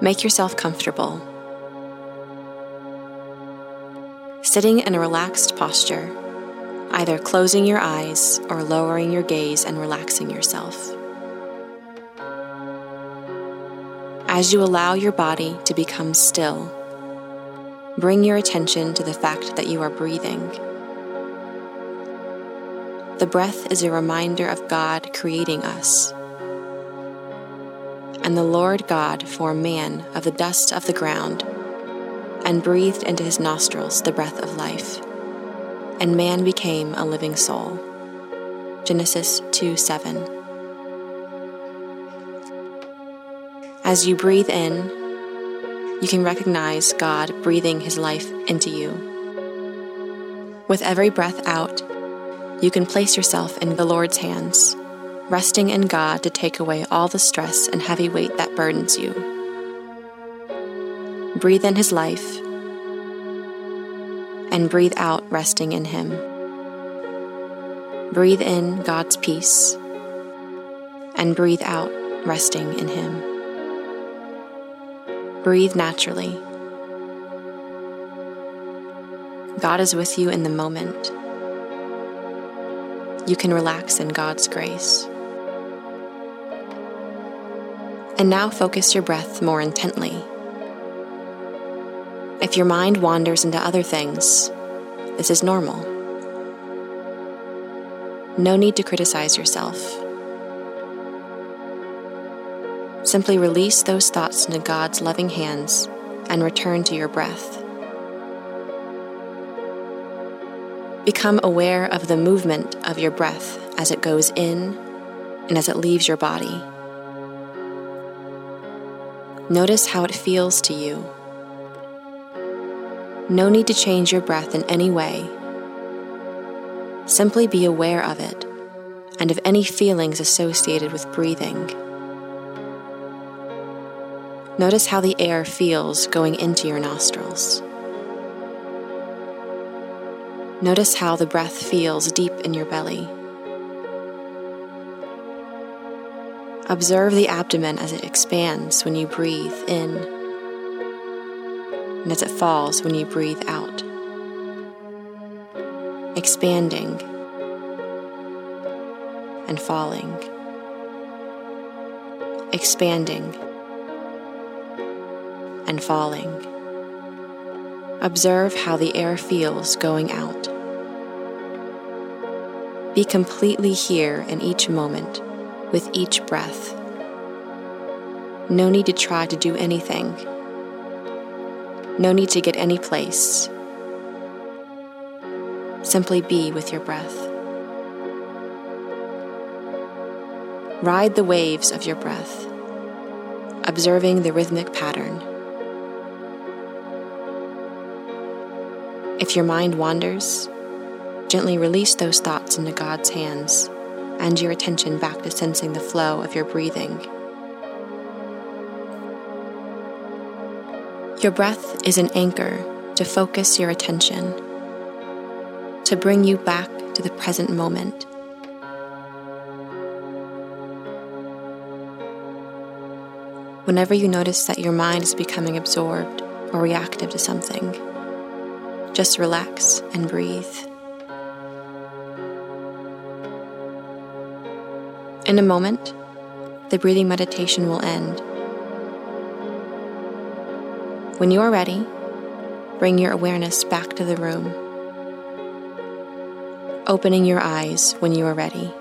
Make yourself comfortable. Sitting in a relaxed posture, either closing your eyes or lowering your gaze and relaxing yourself. As you allow your body to become still, bring your attention to the fact that you are breathing. The breath is a reminder of God creating us. And the Lord God formed man of the dust of the ground and breathed into his nostrils the breath of life, and man became a living soul. Genesis 2 7. As you breathe in, you can recognize God breathing his life into you. With every breath out, you can place yourself in the Lord's hands, resting in God to take away all the stress and heavy weight that burdens you. Breathe in His life and breathe out, resting in Him. Breathe in God's peace and breathe out, resting in Him. Breathe naturally. God is with you in the moment you can relax in God's grace. And now focus your breath more intently. If your mind wanders into other things, this is normal. No need to criticize yourself. Simply release those thoughts into God's loving hands and return to your breath. Become aware of the movement of your breath as it goes in and as it leaves your body. Notice how it feels to you. No need to change your breath in any way. Simply be aware of it and of any feelings associated with breathing. Notice how the air feels going into your nostrils. Notice how the breath feels deep in your belly. Observe the abdomen as it expands when you breathe in and as it falls when you breathe out. Expanding and falling. Expanding and falling. Observe how the air feels going out. Be completely here in each moment with each breath. No need to try to do anything. No need to get any place. Simply be with your breath. Ride the waves of your breath, observing the rhythmic pattern. If your mind wanders, gently release those thoughts into God's hands and your attention back to sensing the flow of your breathing. Your breath is an anchor to focus your attention, to bring you back to the present moment. Whenever you notice that your mind is becoming absorbed or reactive to something, just relax and breathe. In a moment, the breathing meditation will end. When you are ready, bring your awareness back to the room, opening your eyes when you are ready.